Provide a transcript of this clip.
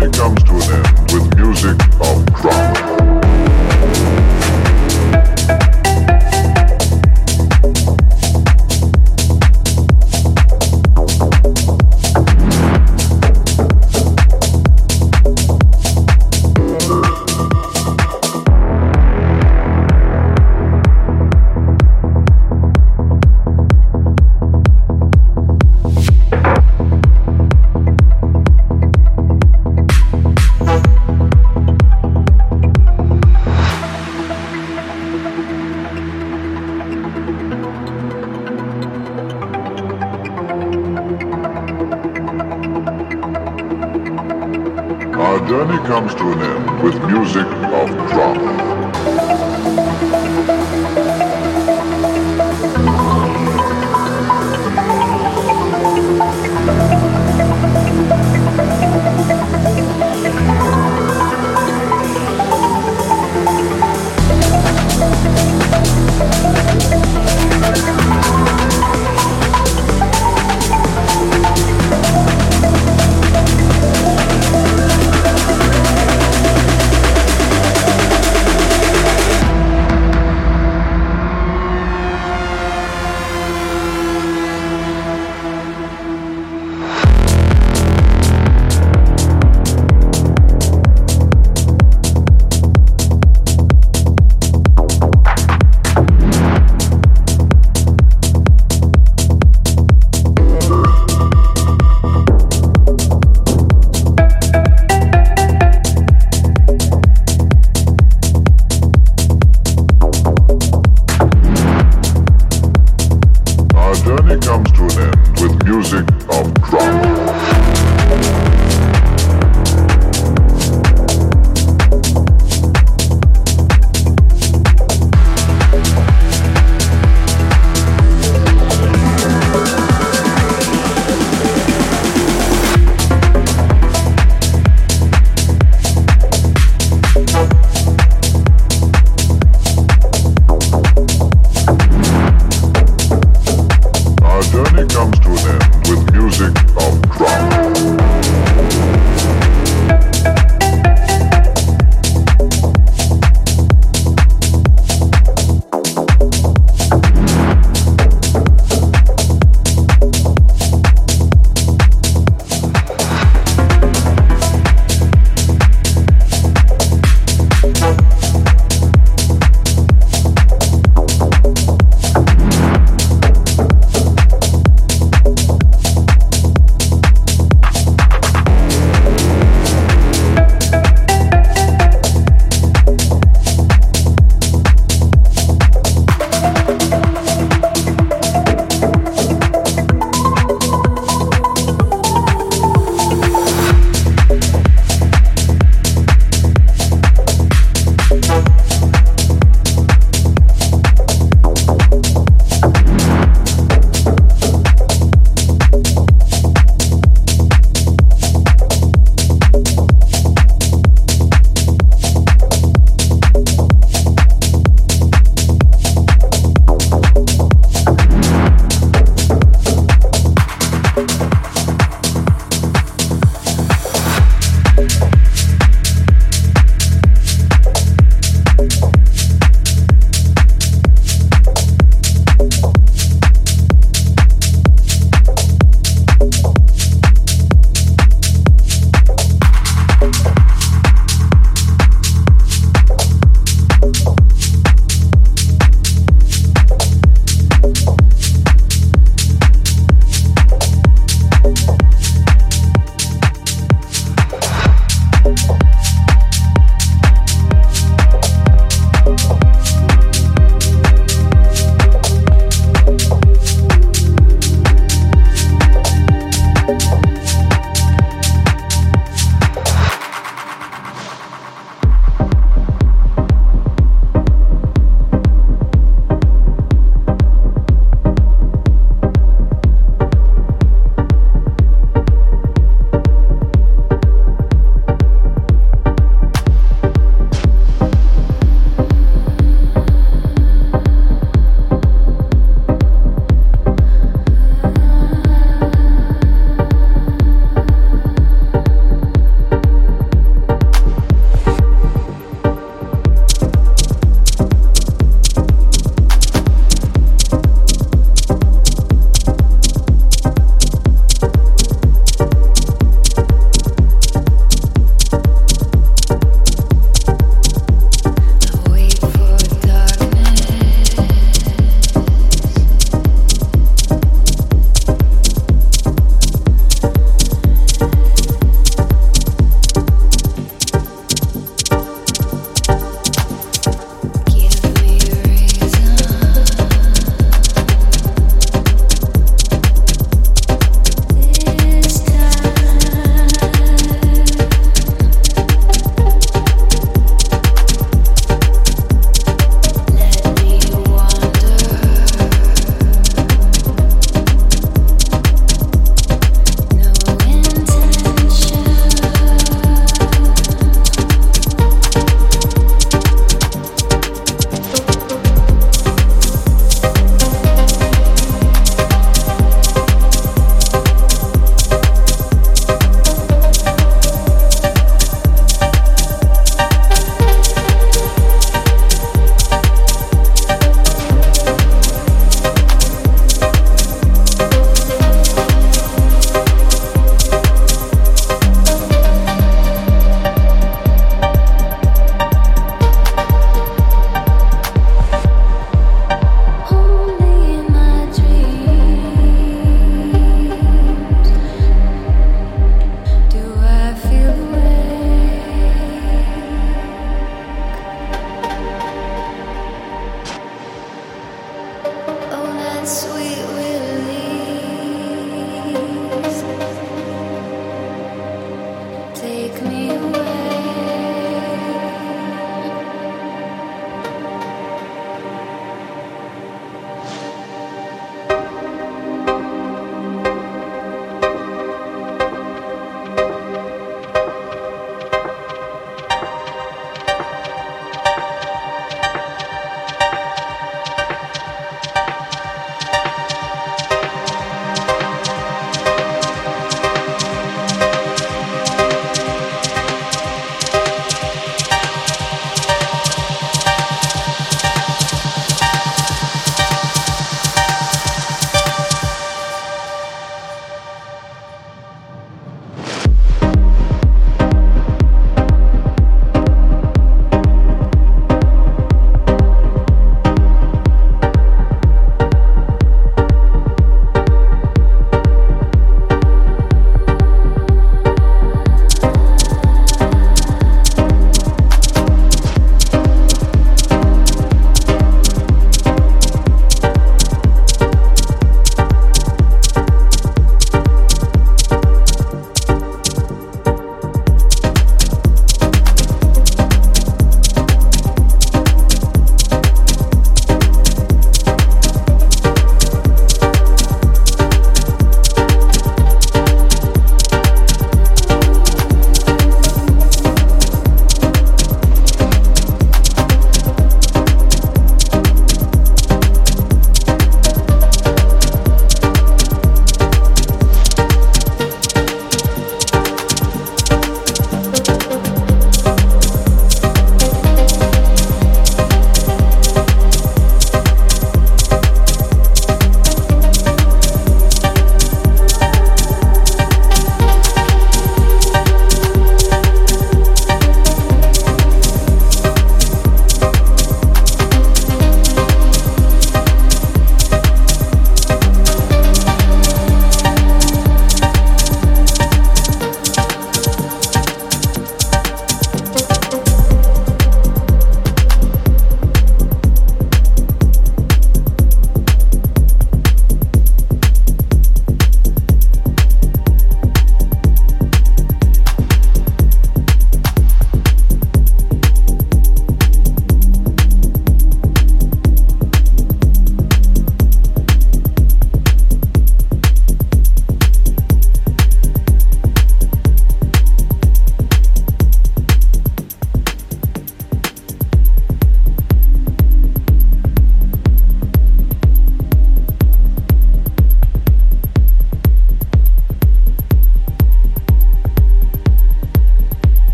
It comes to an end.